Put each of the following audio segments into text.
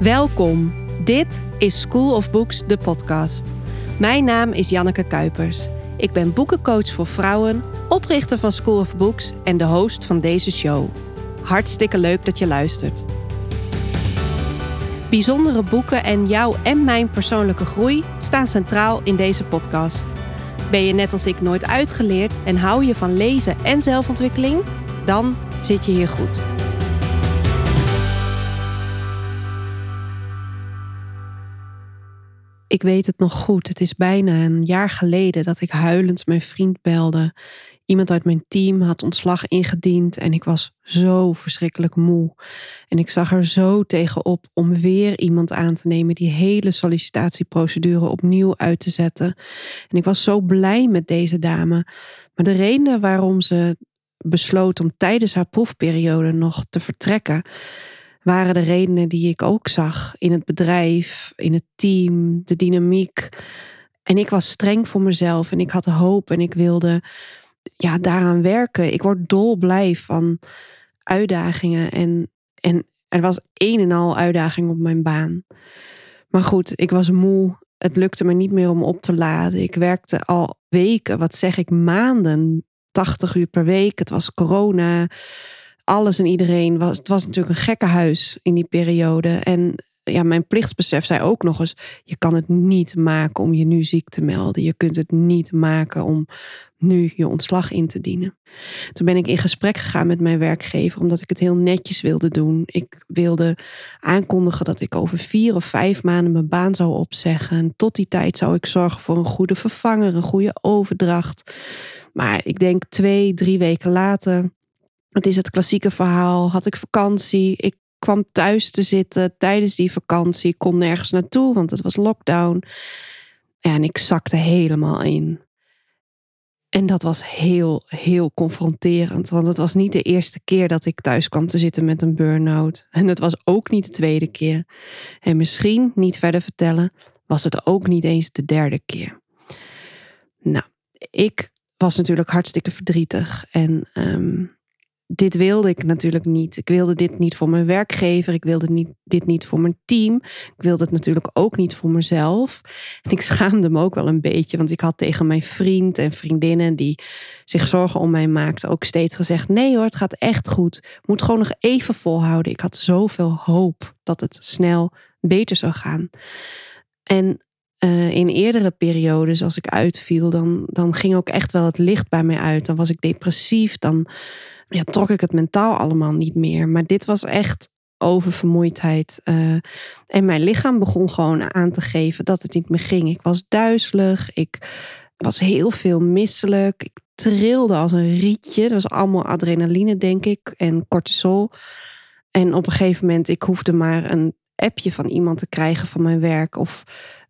Welkom. Dit is School of Books, de podcast. Mijn naam is Janneke Kuipers. Ik ben boekencoach voor vrouwen, oprichter van School of Books en de host van deze show. Hartstikke leuk dat je luistert. Bijzondere boeken en jouw en mijn persoonlijke groei staan centraal in deze podcast. Ben je net als ik nooit uitgeleerd en hou je van lezen en zelfontwikkeling? Dan zit je hier goed. Ik weet het nog goed. Het is bijna een jaar geleden dat ik huilend mijn vriend belde. Iemand uit mijn team had ontslag ingediend en ik was zo verschrikkelijk moe. En ik zag er zo tegenop om weer iemand aan te nemen, die hele sollicitatieprocedure opnieuw uit te zetten. En ik was zo blij met deze dame. Maar de reden waarom ze besloot om tijdens haar proefperiode nog te vertrekken, waren de redenen die ik ook zag in het bedrijf, in het team, de dynamiek. En ik was streng voor mezelf en ik had hoop en ik wilde ja, daaraan werken. Ik word dolblij van uitdagingen en, en er was een en al uitdaging op mijn baan. Maar goed, ik was moe. Het lukte me niet meer om op te laden. Ik werkte al weken, wat zeg ik, maanden, 80 uur per week. Het was corona alles en iedereen was. Het was natuurlijk een gekke huis in die periode. En ja, mijn plichtsbesef zei ook nog eens: je kan het niet maken om je nu ziek te melden. Je kunt het niet maken om nu je ontslag in te dienen. Toen ben ik in gesprek gegaan met mijn werkgever, omdat ik het heel netjes wilde doen. Ik wilde aankondigen dat ik over vier of vijf maanden mijn baan zou opzeggen. En tot die tijd zou ik zorgen voor een goede vervanger, een goede overdracht. Maar ik denk twee, drie weken later het is het klassieke verhaal. Had ik vakantie. Ik kwam thuis te zitten tijdens die vakantie. Kon nergens naartoe, want het was lockdown. En ik zakte helemaal in. En dat was heel, heel confronterend. Want het was niet de eerste keer dat ik thuis kwam te zitten met een burn-out. En het was ook niet de tweede keer. En misschien, niet verder vertellen, was het ook niet eens de derde keer. Nou, ik was natuurlijk hartstikke verdrietig. En um, dit wilde ik natuurlijk niet. Ik wilde dit niet voor mijn werkgever. Ik wilde niet, dit niet voor mijn team. Ik wilde het natuurlijk ook niet voor mezelf. En ik schaamde me ook wel een beetje, want ik had tegen mijn vriend en vriendinnen die zich zorgen om mij maakten ook steeds gezegd: nee hoor, het gaat echt goed. Moet gewoon nog even volhouden. Ik had zoveel hoop dat het snel beter zou gaan. En uh, in eerdere periodes, als ik uitviel, dan, dan ging ook echt wel het licht bij mij uit. Dan was ik depressief. Dan ja, trok ik het mentaal allemaal niet meer. Maar dit was echt oververmoeidheid. Uh, en mijn lichaam begon gewoon aan te geven dat het niet meer ging. Ik was duizelig, ik was heel veel misselijk, ik trilde als een rietje. Dat was allemaal adrenaline, denk ik, en cortisol. En op een gegeven moment, ik hoefde maar een appje van iemand te krijgen van mijn werk of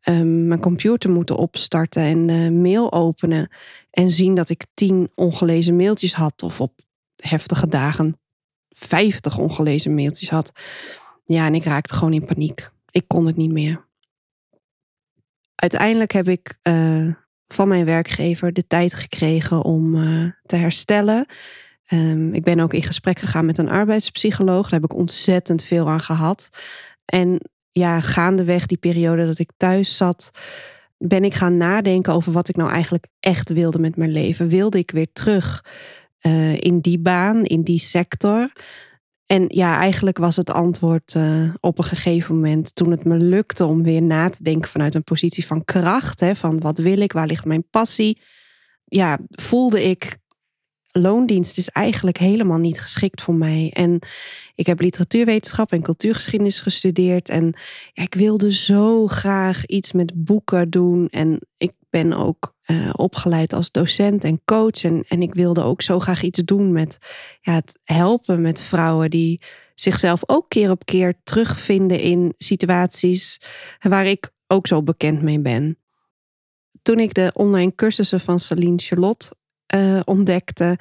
um, mijn computer moeten opstarten en uh, mail openen en zien dat ik tien ongelezen mailtjes had of op heftige dagen 50 ongelezen mailtjes had. Ja, en ik raakte gewoon in paniek. Ik kon het niet meer. Uiteindelijk heb ik uh, van mijn werkgever de tijd gekregen om uh, te herstellen. Um, ik ben ook in gesprek gegaan met een arbeidspsycholoog. Daar heb ik ontzettend veel aan gehad. En ja, gaandeweg die periode dat ik thuis zat, ben ik gaan nadenken over wat ik nou eigenlijk echt wilde met mijn leven. Wilde ik weer terug uh, in die baan, in die sector. En ja, eigenlijk was het antwoord uh, op een gegeven moment, toen het me lukte om weer na te denken vanuit een positie van kracht, hè, van wat wil ik, waar ligt mijn passie, ja, voelde ik, loondienst is eigenlijk helemaal niet geschikt voor mij. En ik heb literatuurwetenschap en cultuurgeschiedenis gestudeerd en ja, ik wilde zo graag iets met boeken doen en ik ben ook uh, opgeleid als docent en coach. En, en ik wilde ook zo graag iets doen met ja, het helpen met vrouwen die zichzelf ook keer op keer terugvinden in situaties waar ik ook zo bekend mee ben. Toen ik de online cursussen van Celine Charlotte uh, ontdekte,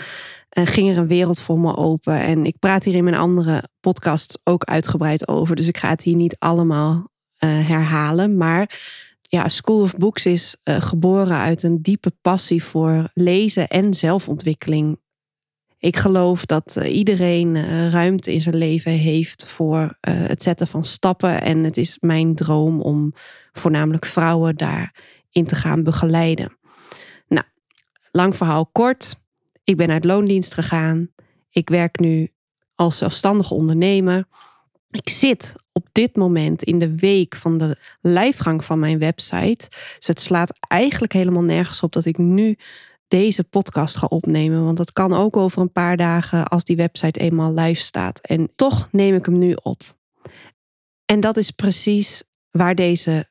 uh, ging er een wereld voor me open. En ik praat hier in mijn andere podcasts ook uitgebreid over. Dus ik ga het hier niet allemaal herhalen. Maar ja, School of Books is uh, geboren uit een diepe passie voor lezen en zelfontwikkeling. Ik geloof dat eh, iedereen eh, ruimte in zijn leven heeft voor eh, het zetten van stappen. En het is mijn droom om voornamelijk vrouwen daarin te gaan begeleiden. Nou, lang verhaal kort. Ik ben uit loondienst gegaan. Ik werk nu als zelfstandige ondernemer. Ik zit op dit moment in de week van de lijfgang van mijn website. Dus het slaat eigenlijk helemaal nergens op dat ik nu deze podcast ga opnemen. Want dat kan ook over een paar dagen als die website eenmaal live staat. En toch neem ik hem nu op. En dat is precies waar deze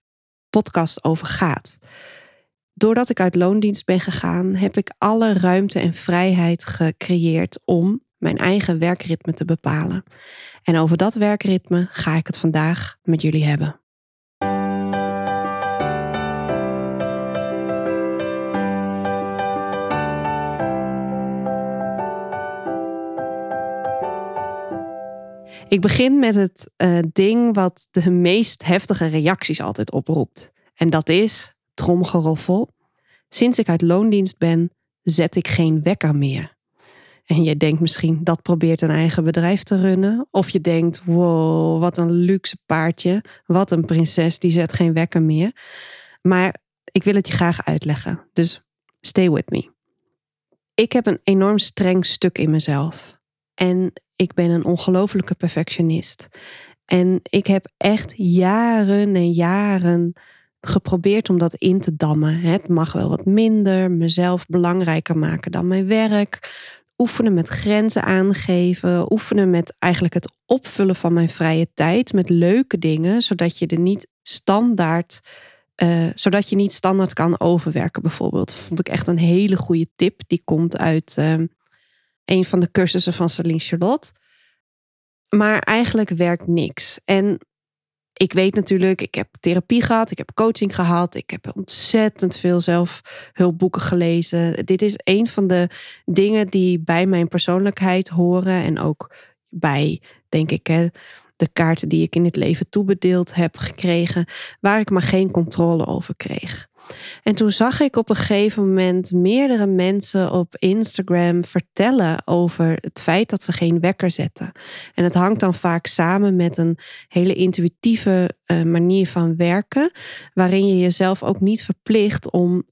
podcast over gaat. Doordat ik uit loondienst ben gegaan, heb ik alle ruimte en vrijheid gecreëerd om mijn eigen werkritme te bepalen. En over dat werkritme ga ik het vandaag met jullie hebben. Ik begin met het uh, ding wat de meest heftige reacties altijd oproept. En dat is tromgeroffel. Sinds ik uit loondienst ben, zet ik geen wekker meer. En je denkt misschien dat probeert een eigen bedrijf te runnen. Of je denkt, wow, wat een luxe paardje. Wat een prinses, die zet geen wekker meer. Maar ik wil het je graag uitleggen. Dus stay with me. Ik heb een enorm streng stuk in mezelf. En ik ben een ongelofelijke perfectionist. En ik heb echt jaren en jaren geprobeerd om dat in te dammen. Het mag wel wat minder, mezelf belangrijker maken dan mijn werk. Oefenen met grenzen aangeven. Oefenen met eigenlijk het opvullen van mijn vrije tijd met leuke dingen, zodat je er niet standaard. Uh, zodat je niet standaard kan overwerken, bijvoorbeeld. Vond ik echt een hele goede tip. Die komt uit uh, een van de cursussen van Celine Charlotte. Maar eigenlijk werkt niks. En ik weet natuurlijk, ik heb therapie gehad, ik heb coaching gehad, ik heb ontzettend veel zelfhulpboeken gelezen. Dit is een van de dingen die bij mijn persoonlijkheid horen en ook bij, denk ik, hè, de kaarten die ik in het leven toebedeeld heb gekregen, waar ik maar geen controle over kreeg. En toen zag ik op een gegeven moment meerdere mensen op Instagram vertellen over het feit dat ze geen wekker zetten. En het hangt dan vaak samen met een hele intuïtieve uh, manier van werken, waarin je jezelf ook niet verplicht om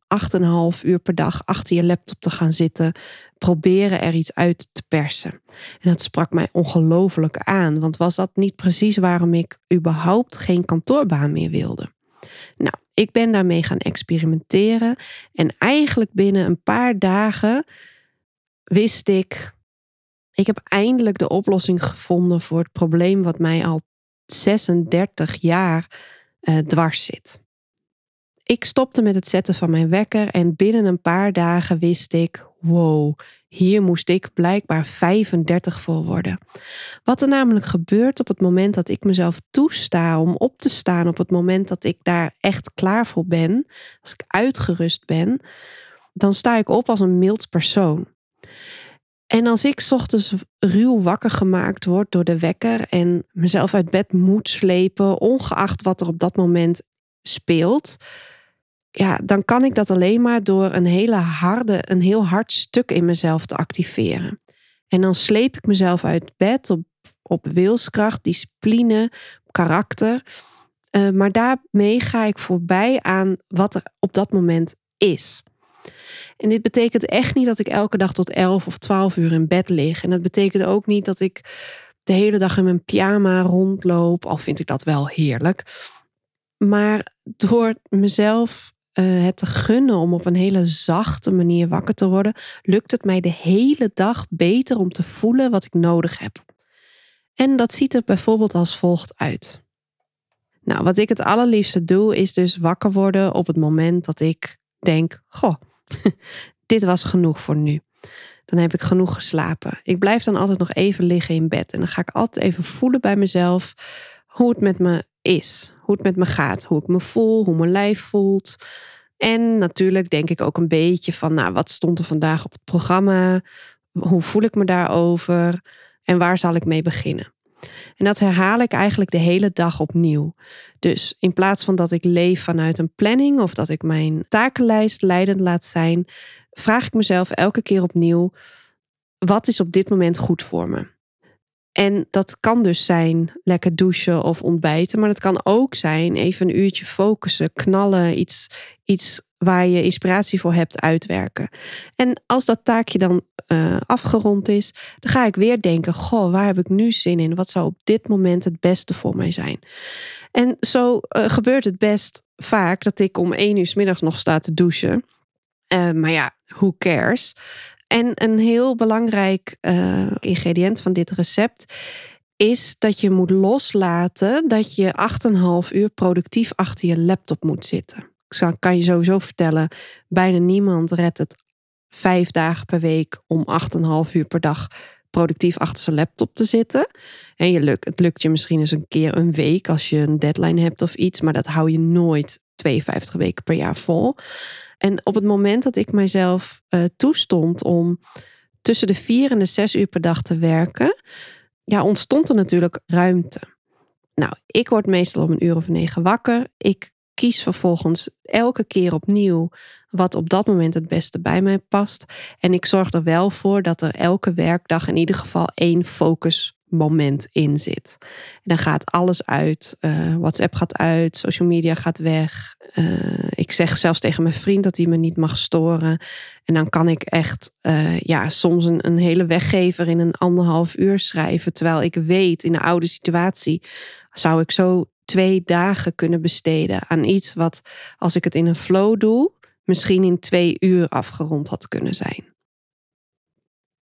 8,5 uur per dag achter je laptop te gaan zitten, proberen er iets uit te persen. En dat sprak mij ongelooflijk aan, want was dat niet precies waarom ik überhaupt geen kantoorbaan meer wilde? Nou, ik ben daarmee gaan experimenteren. En eigenlijk binnen een paar dagen wist ik. Ik heb eindelijk de oplossing gevonden voor het probleem wat mij al 36 jaar uh, dwars zit. Ik stopte met het zetten van mijn wekker en binnen een paar dagen wist ik: wow, hier moest ik blijkbaar 35 voor worden. Wat er namelijk gebeurt op het moment dat ik mezelf toesta om op te staan, op het moment dat ik daar echt klaar voor ben, als ik uitgerust ben, dan sta ik op als een mild persoon. En als ik ochtends ruw wakker gemaakt word door de wekker en mezelf uit bed moet slepen, ongeacht wat er op dat moment speelt, ja, dan kan ik dat alleen maar door een hele harde, een heel hard stuk in mezelf te activeren. En dan sleep ik mezelf uit bed op, op wilskracht, discipline, karakter. Uh, maar daarmee ga ik voorbij aan wat er op dat moment is. En dit betekent echt niet dat ik elke dag tot 11 of 12 uur in bed lig. En dat betekent ook niet dat ik de hele dag in mijn pyjama rondloop, al vind ik dat wel heerlijk. Maar door mezelf uh, het te gunnen om op een hele zachte manier wakker te worden, lukt het mij de hele dag beter om te voelen wat ik nodig heb. En dat ziet er bijvoorbeeld als volgt uit. Nou, wat ik het allerliefste doe, is dus wakker worden op het moment dat ik denk: Goh, dit was genoeg voor nu. Dan heb ik genoeg geslapen. Ik blijf dan altijd nog even liggen in bed. En dan ga ik altijd even voelen bij mezelf hoe het met me is. Hoe het met me gaat. Hoe ik me voel. Hoe mijn lijf voelt. En natuurlijk denk ik ook een beetje van, nou, wat stond er vandaag op het programma? Hoe voel ik me daarover? En waar zal ik mee beginnen? En dat herhaal ik eigenlijk de hele dag opnieuw. Dus in plaats van dat ik leef vanuit een planning of dat ik mijn takenlijst leidend laat zijn, vraag ik mezelf elke keer opnieuw: wat is op dit moment goed voor me? En dat kan dus zijn lekker douchen of ontbijten, maar het kan ook zijn even een uurtje focussen, knallen, iets, iets waar je inspiratie voor hebt uitwerken. En als dat taakje dan uh, afgerond is, dan ga ik weer denken: Goh, waar heb ik nu zin in? Wat zou op dit moment het beste voor mij zijn? En zo uh, gebeurt het best vaak dat ik om één uur s middags nog sta te douchen. Uh, maar ja, who cares? En een heel belangrijk ingrediënt van dit recept is dat je moet loslaten dat je 8,5 uur productief achter je laptop moet zitten kan je sowieso vertellen, bijna niemand redt het vijf dagen per week om 8,5 uur per dag productief achter zijn laptop te zitten. En je lukt, het lukt je misschien eens een keer een week als je een deadline hebt of iets, maar dat hou je nooit 52 weken per jaar vol. En op het moment dat ik mijzelf uh, toestond om tussen de vier en de zes uur per dag te werken, ja, ontstond er natuurlijk ruimte. Nou, ik word meestal om een uur of negen wakker. Ik kies vervolgens elke keer opnieuw wat op dat moment het beste bij mij past. En ik zorg er wel voor dat er elke werkdag in ieder geval één focusmoment in zit. En dan gaat alles uit. Uh, WhatsApp gaat uit, social media gaat weg. Uh, ik zeg zelfs tegen mijn vriend dat hij me niet mag storen. En dan kan ik echt uh, ja, soms een, een hele weggever in een anderhalf uur schrijven. Terwijl ik weet in de oude situatie zou ik zo twee dagen kunnen besteden aan iets wat, als ik het in een flow doe, misschien in twee uur afgerond had kunnen zijn.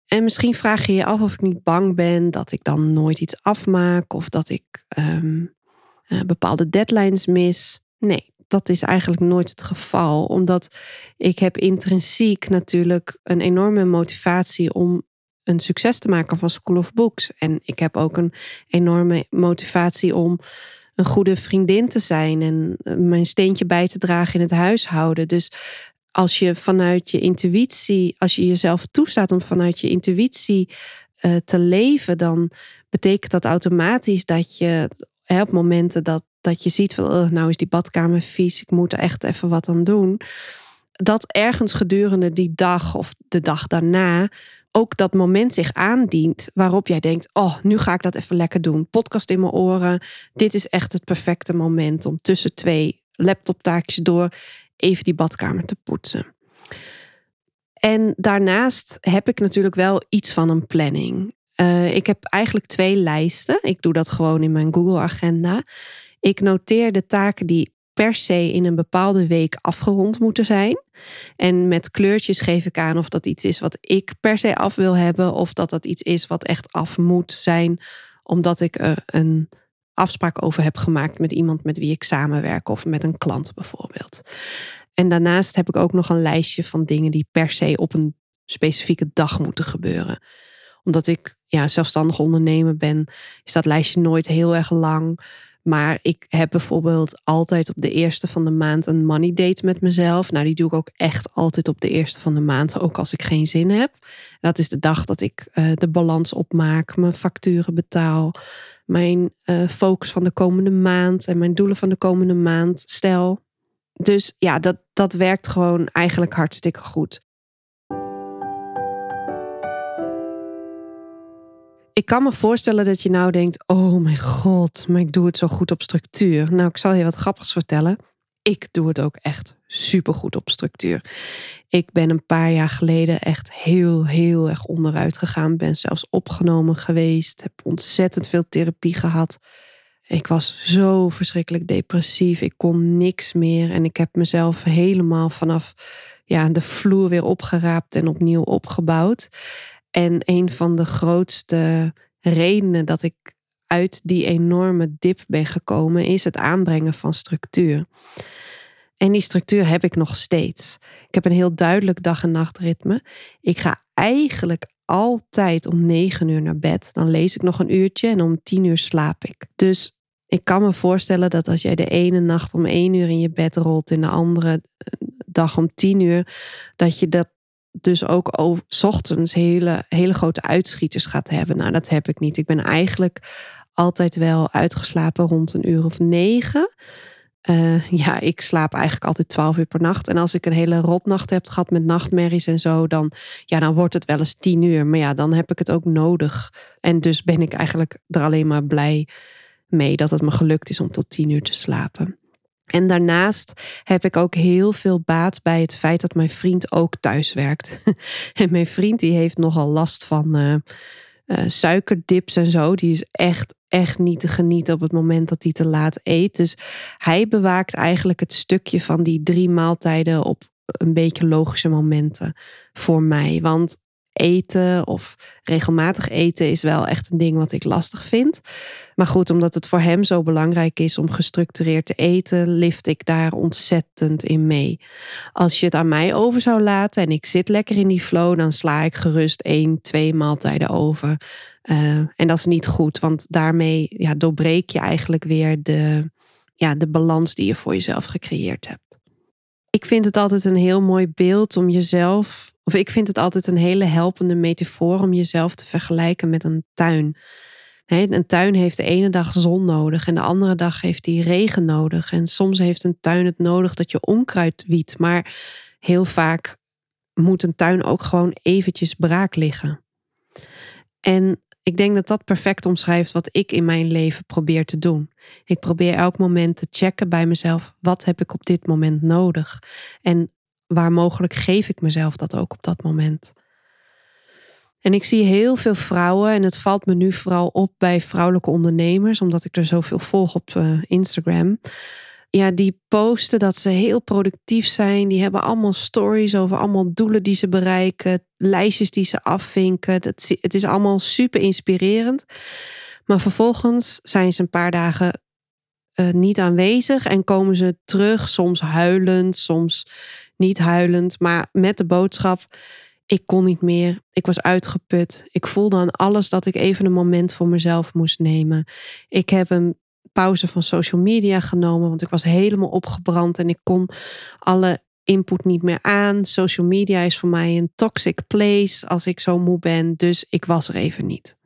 En misschien vraag je je af of ik niet bang ben dat ik dan nooit iets afmaak of dat ik um, bepaalde deadlines mis. Nee, dat is eigenlijk nooit het geval, omdat ik heb intrinsiek natuurlijk een enorme motivatie om een succes te maken van School of Books. En ik heb ook een enorme motivatie om een goede vriendin te zijn en eh, mijn steentje bij te dragen in het huishouden. Dus als je vanuit je intuïtie, als je jezelf toestaat om vanuit je intuïtie uh, te leven, dan betekent dat automatisch dat je op momenten dat, dat je ziet nou is die badkamer vies, ik moet er echt even wat aan doen. Dat ergens gedurende die dag of de dag daarna ook dat moment zich aandient waarop jij denkt: Oh, nu ga ik dat even lekker doen. Podcast in mijn oren. Dit is echt het perfecte moment om tussen twee laptoptaakjes door even die badkamer te poetsen. En daarnaast heb ik natuurlijk wel iets van een planning. Uh, ik heb eigenlijk twee lijsten. Ik doe dat gewoon in mijn Google-agenda. Ik noteer de taken die per se in een bepaalde week afgerond moeten zijn. En met kleurtjes geef ik aan of dat iets is wat ik per se af wil hebben, of dat dat iets is wat echt af moet zijn, omdat ik er een afspraak over heb gemaakt met iemand met wie ik samenwerk of met een klant bijvoorbeeld. En daarnaast heb ik ook nog een lijstje van dingen die per se op een specifieke dag moeten gebeuren. Omdat ik ja, zelfstandig ondernemer ben, is dat lijstje nooit heel erg lang. Maar ik heb bijvoorbeeld altijd op de eerste van de maand een money date met mezelf. Nou, die doe ik ook echt altijd op de eerste van de maand, ook als ik geen zin heb. Dat is de dag dat ik uh, de balans opmaak, mijn facturen betaal, mijn uh, focus van de komende maand en mijn doelen van de komende maand stel. Dus ja, dat, dat werkt gewoon eigenlijk hartstikke goed. Ik kan me voorstellen dat je nou denkt: Oh mijn god, maar ik doe het zo goed op structuur. Nou, ik zal je wat grappigs vertellen. Ik doe het ook echt super goed op structuur. Ik ben een paar jaar geleden echt heel, heel erg onderuit gegaan. Ben zelfs opgenomen geweest. Heb ontzettend veel therapie gehad. Ik was zo verschrikkelijk depressief. Ik kon niks meer. En ik heb mezelf helemaal vanaf ja, de vloer weer opgeraapt en opnieuw opgebouwd. En een van de grootste redenen dat ik uit die enorme dip ben gekomen, is het aanbrengen van structuur. En die structuur heb ik nog steeds. Ik heb een heel duidelijk dag- en nachtritme. Ik ga eigenlijk altijd om negen uur naar bed. Dan lees ik nog een uurtje en om tien uur slaap ik. Dus ik kan me voorstellen dat als jij de ene nacht om één uur in je bed rolt en de andere dag om tien uur, dat je dat dus ook ochtends hele, hele grote uitschieters gaat hebben. Nou, dat heb ik niet. Ik ben eigenlijk altijd wel uitgeslapen rond een uur of negen. Uh, ja, ik slaap eigenlijk altijd 12 uur per nacht. En als ik een hele rotnacht heb gehad met nachtmerries en zo, dan, ja, dan wordt het wel eens 10 uur. Maar ja, dan heb ik het ook nodig. En dus ben ik eigenlijk er alleen maar blij mee dat het me gelukt is om tot 10 uur te slapen. En daarnaast heb ik ook heel veel baat bij het feit dat mijn vriend ook thuis werkt. en mijn vriend die heeft nogal last van uh, uh, suikerdips en zo. Die is echt, echt niet te genieten op het moment dat hij te laat eet. Dus hij bewaakt eigenlijk het stukje van die drie maaltijden op een beetje logische momenten voor mij. Want eten of regelmatig eten is wel echt een ding wat ik lastig vind. Maar goed, omdat het voor hem zo belangrijk is om gestructureerd te eten, lift ik daar ontzettend in mee. Als je het aan mij over zou laten en ik zit lekker in die flow, dan sla ik gerust één, twee maaltijden over. Uh, en dat is niet goed, want daarmee ja, doorbreek je eigenlijk weer de, ja, de balans die je voor jezelf gecreëerd hebt. Ik vind het altijd een heel mooi beeld om jezelf of ik vind het altijd een hele helpende metafoor om jezelf te vergelijken met een tuin. een tuin heeft de ene dag zon nodig en de andere dag heeft die regen nodig. En soms heeft een tuin het nodig dat je onkruid wiet. Maar heel vaak moet een tuin ook gewoon eventjes braak liggen. En ik denk dat dat perfect omschrijft wat ik in mijn leven probeer te doen. Ik probeer elk moment te checken bij mezelf: wat heb ik op dit moment nodig? En waar mogelijk geef ik mezelf dat ook op dat moment. En ik zie heel veel vrouwen, en het valt me nu vooral op bij vrouwelijke ondernemers, omdat ik er zoveel volg op uh, Instagram. Ja, die posten dat ze heel productief zijn. Die hebben allemaal stories over allemaal doelen die ze bereiken, lijstjes die ze afvinken. Dat, het is allemaal super inspirerend. Maar vervolgens zijn ze een paar dagen uh, niet aanwezig en komen ze terug, soms huilend, soms niet huilend, maar met de boodschap: ik kon niet meer, ik was uitgeput. Ik voelde aan alles dat ik even een moment voor mezelf moest nemen. Ik heb een pauze van social media genomen, want ik was helemaal opgebrand en ik kon alle input niet meer aan. Social media is voor mij een toxic place als ik zo moe ben, dus ik was er even niet.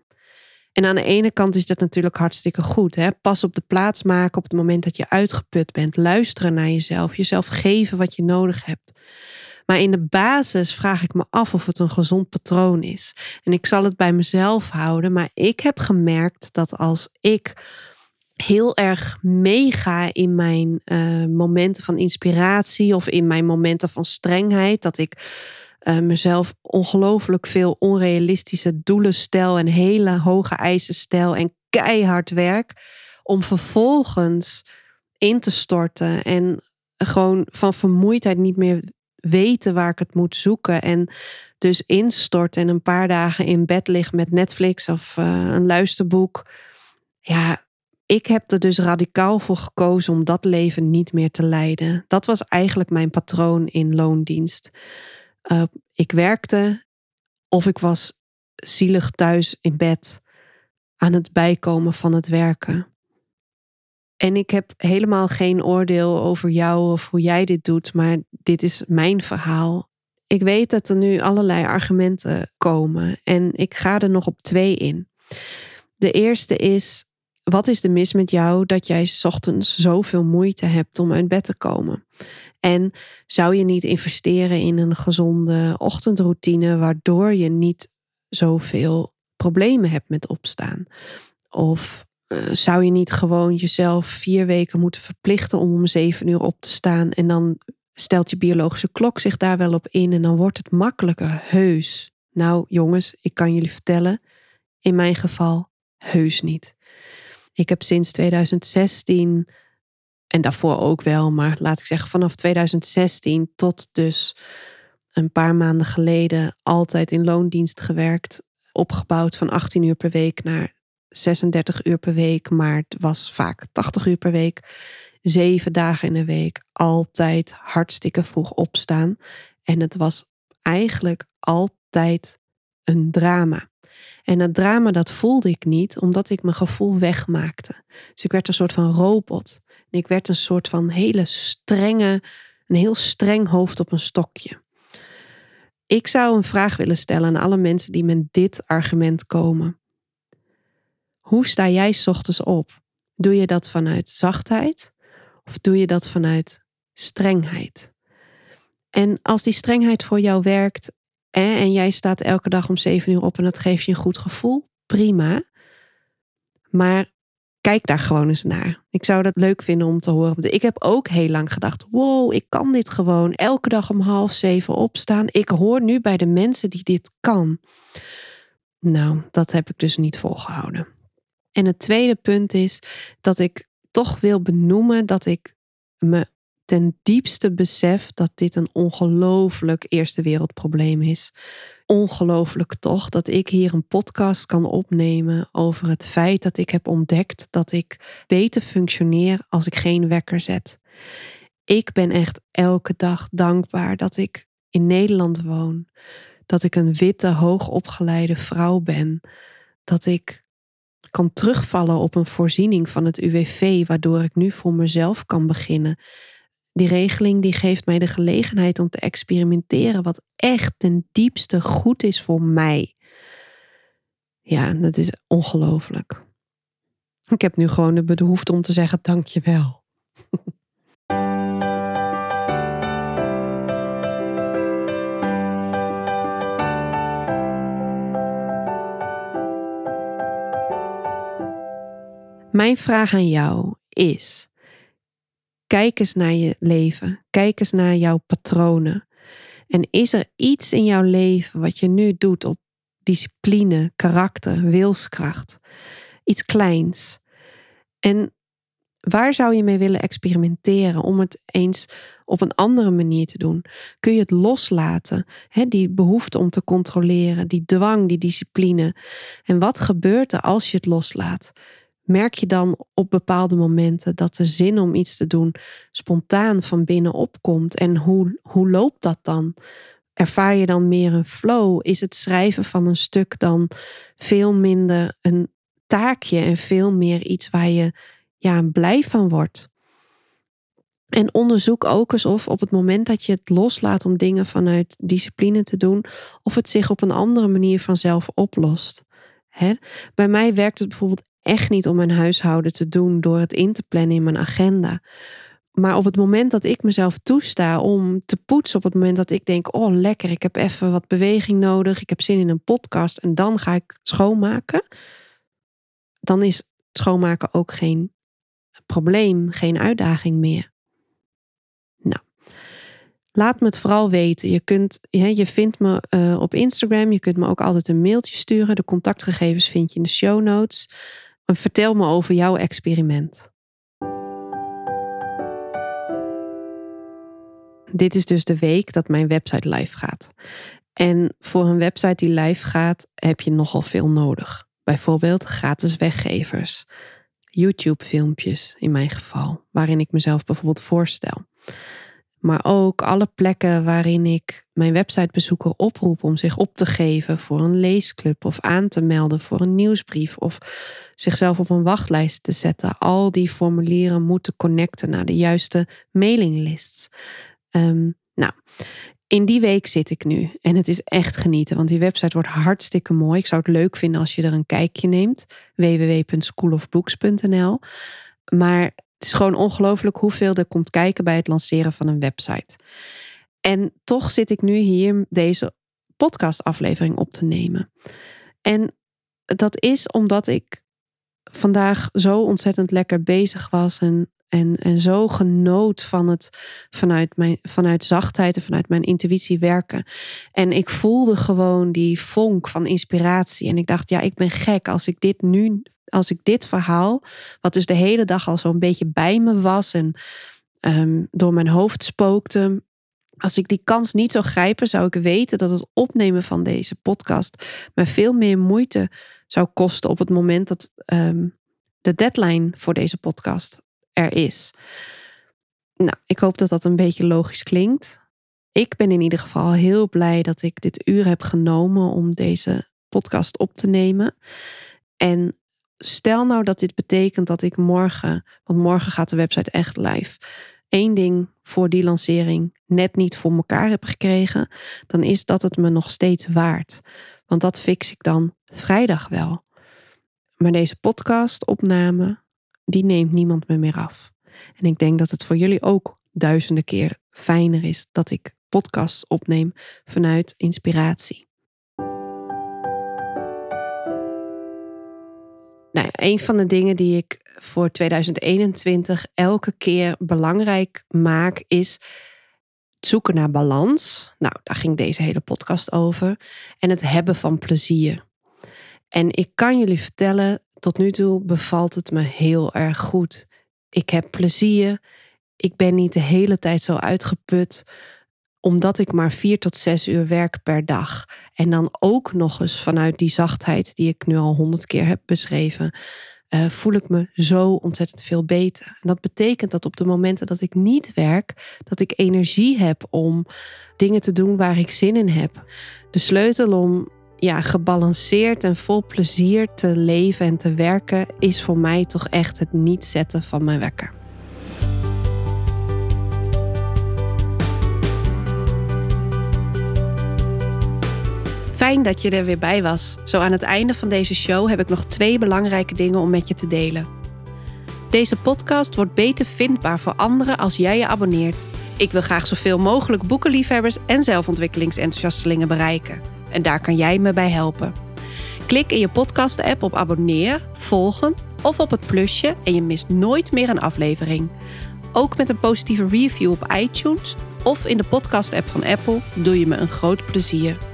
En aan de ene kant is dat natuurlijk hartstikke goed. Hè? Pas op de plaats maken op het moment dat je uitgeput bent. Luisteren naar jezelf. Jezelf geven wat je nodig hebt. Maar in de basis vraag ik me af of het een gezond patroon is. En ik zal het bij mezelf houden. Maar ik heb gemerkt dat als ik heel erg meega in mijn uh, momenten van inspiratie of in mijn momenten van strengheid, dat ik uh, mezelf ongelooflijk veel onrealistische doelen stel en hele hoge eisen stel en keihard werk om vervolgens in te storten en gewoon van vermoeidheid niet meer weten waar ik het moet zoeken en dus instorten en een paar dagen in bed liggen met Netflix of uh, een luisterboek. Ja, ik heb er dus radicaal voor gekozen om dat leven niet meer te leiden. Dat was eigenlijk mijn patroon in loondienst. Uh, ik werkte of ik was zielig thuis in bed aan het bijkomen van het werken. En ik heb helemaal geen oordeel over jou of hoe jij dit doet, maar dit is mijn verhaal. Ik weet dat er nu allerlei argumenten komen en ik ga er nog op twee in. De eerste is: wat is de mis met jou dat jij ochtends zoveel moeite hebt om uit bed te komen? En zou je niet investeren in een gezonde ochtendroutine, waardoor je niet zoveel problemen hebt met opstaan? Of uh, zou je niet gewoon jezelf vier weken moeten verplichten om om zeven uur op te staan en dan stelt je biologische klok zich daar wel op in en dan wordt het makkelijker, heus. Nou jongens, ik kan jullie vertellen, in mijn geval heus niet. Ik heb sinds 2016 en daarvoor ook wel, maar laat ik zeggen vanaf 2016 tot dus een paar maanden geleden altijd in loondienst gewerkt. Opgebouwd van 18 uur per week naar 36 uur per week, maar het was vaak 80 uur per week. Zeven dagen in de week, altijd hartstikke vroeg opstaan. En het was eigenlijk altijd een drama. En dat drama dat voelde ik niet, omdat ik mijn gevoel wegmaakte. Dus ik werd een soort van robot. Ik werd een soort van hele strenge, een heel streng hoofd op een stokje. Ik zou een vraag willen stellen aan alle mensen die met dit argument komen. Hoe sta jij ochtends op? Doe je dat vanuit zachtheid? Of doe je dat vanuit strengheid? En als die strengheid voor jou werkt en jij staat elke dag om zeven uur op en dat geeft je een goed gevoel, prima. Maar kijk daar gewoon eens naar. Ik zou dat leuk vinden om te horen. Want ik heb ook heel lang gedacht: wow, ik kan dit gewoon elke dag om half zeven opstaan. Ik hoor nu bij de mensen die dit kan. Nou, dat heb ik dus niet volgehouden. En het tweede punt is dat ik toch wil benoemen dat ik me ten diepste besef dat dit een ongelooflijk eerste wereldprobleem is. Ongelooflijk toch dat ik hier een podcast kan opnemen over het feit dat ik heb ontdekt dat ik beter functioneer als ik geen wekker zet. Ik ben echt elke dag dankbaar dat ik in Nederland woon, dat ik een witte, hoogopgeleide vrouw ben, dat ik kan terugvallen op een voorziening van het UWV, waardoor ik nu voor mezelf kan beginnen. Die regeling die geeft mij de gelegenheid om te experimenteren wat echt ten diepste goed is voor mij. Ja, dat is ongelooflijk. Ik heb nu gewoon de behoefte om te zeggen dankjewel. Mijn vraag aan jou is: kijk eens naar je leven, kijk eens naar jouw patronen. En is er iets in jouw leven wat je nu doet op discipline, karakter, wilskracht? Iets kleins. En waar zou je mee willen experimenteren om het eens op een andere manier te doen? Kun je het loslaten? Die behoefte om te controleren, die dwang, die discipline. En wat gebeurt er als je het loslaat? Merk je dan op bepaalde momenten dat de zin om iets te doen spontaan van binnen opkomt? En hoe, hoe loopt dat dan? Ervaar je dan meer een flow? Is het schrijven van een stuk dan veel minder een taakje en veel meer iets waar je ja, blij van wordt? En onderzoek ook eens of op het moment dat je het loslaat om dingen vanuit discipline te doen, of het zich op een andere manier vanzelf oplost. Bij mij werkt het bijvoorbeeld echt niet om mijn huishouden te doen door het in te plannen in mijn agenda. Maar op het moment dat ik mezelf toesta om te poetsen, op het moment dat ik denk: oh lekker, ik heb even wat beweging nodig, ik heb zin in een podcast en dan ga ik schoonmaken, dan is schoonmaken ook geen probleem, geen uitdaging meer. Nou, laat me het vooral weten. Je, kunt, je vindt me uh, op Instagram, je kunt me ook altijd een mailtje sturen. De contactgegevens vind je in de show notes. Vertel me over jouw experiment. Dit is dus de week dat mijn website live gaat. En voor een website die live gaat, heb je nogal veel nodig. Bijvoorbeeld gratis weggevers, YouTube-filmpjes in mijn geval, waarin ik mezelf bijvoorbeeld voorstel. Maar ook alle plekken waarin ik mijn websitebezoeker oproep om zich op te geven voor een leesclub of aan te melden voor een nieuwsbrief of zichzelf op een wachtlijst te zetten. Al die formulieren moeten connecten naar de juiste mailinglists. Um, nou, in die week zit ik nu en het is echt genieten, want die website wordt hartstikke mooi. Ik zou het leuk vinden als je er een kijkje neemt. www.schoolofbooks.nl. Maar het is gewoon ongelooflijk hoeveel er komt kijken bij het lanceren van een website. En toch zit ik nu hier deze podcastaflevering op te nemen. En dat is omdat ik vandaag zo ontzettend lekker bezig was en, en, en zo genoot van het vanuit, mijn, vanuit zachtheid en vanuit mijn intuïtie werken. En ik voelde gewoon die vonk van inspiratie. En ik dacht, ja, ik ben gek als ik dit nu als ik dit verhaal, wat dus de hele dag al zo'n beetje bij me was en ehm, door mijn hoofd spookte, als ik die kans niet zou grijpen, zou ik weten dat het opnemen van deze podcast me veel meer moeite zou kosten op het moment dat ehm, de deadline voor deze podcast er is. Nou, ik hoop dat dat een beetje logisch klinkt. Ik ben in ieder geval heel blij dat ik dit uur heb genomen om deze podcast op te nemen. En stel nou dat dit betekent dat ik morgen, want morgen gaat de website echt live, één ding voor die lancering net niet voor elkaar heb gekregen, dan is dat het me nog steeds waard. Want dat fix ik dan vrijdag wel. Maar deze podcast-opname, die neemt niemand me meer af. En ik denk dat het voor jullie ook duizenden keer fijner is dat ik podcasts opneem vanuit inspiratie. Nou, een van de dingen die ik voor 2021 elke keer belangrijk maak is zoeken naar balans. Nou, daar ging deze hele podcast over. En het hebben van plezier. En ik kan jullie vertellen, tot nu toe bevalt het me heel erg goed. Ik heb plezier. Ik ben niet de hele tijd zo uitgeput omdat ik maar vier tot zes uur werk per dag. En dan ook nog eens vanuit die zachtheid die ik nu al honderd keer heb beschreven, uh, voel ik me zo ontzettend veel beter. En dat betekent dat op de momenten dat ik niet werk, dat ik energie heb om dingen te doen waar ik zin in heb. De sleutel om ja, gebalanceerd en vol plezier te leven en te werken is voor mij toch echt het niet zetten van mijn wekker. Fijn dat je er weer bij was. Zo aan het einde van deze show heb ik nog twee belangrijke dingen om met je te delen. Deze podcast wordt beter vindbaar voor anderen als jij je abonneert. Ik wil graag zoveel mogelijk boekenliefhebbers en zelfontwikkelingsenthousiastelingen bereiken. En daar kan jij me bij helpen. Klik in je podcast-app op abonneer, volgen of op het plusje en je mist nooit meer een aflevering. Ook met een positieve review op iTunes of in de podcast-app van Apple doe je me een groot plezier.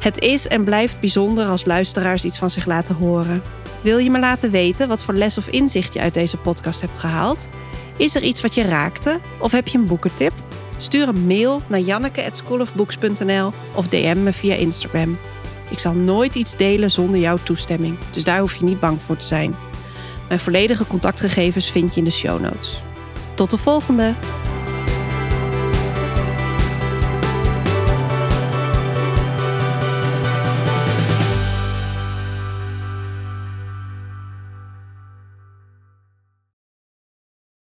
Het is en blijft bijzonder als luisteraars iets van zich laten horen. Wil je me laten weten wat voor les of inzicht je uit deze podcast hebt gehaald? Is er iets wat je raakte? Of heb je een boekentip? Stuur een mail naar janneke@schoolofbooks.nl of DM me via Instagram. Ik zal nooit iets delen zonder jouw toestemming, dus daar hoef je niet bang voor te zijn. Mijn volledige contactgegevens vind je in de show notes. Tot de volgende!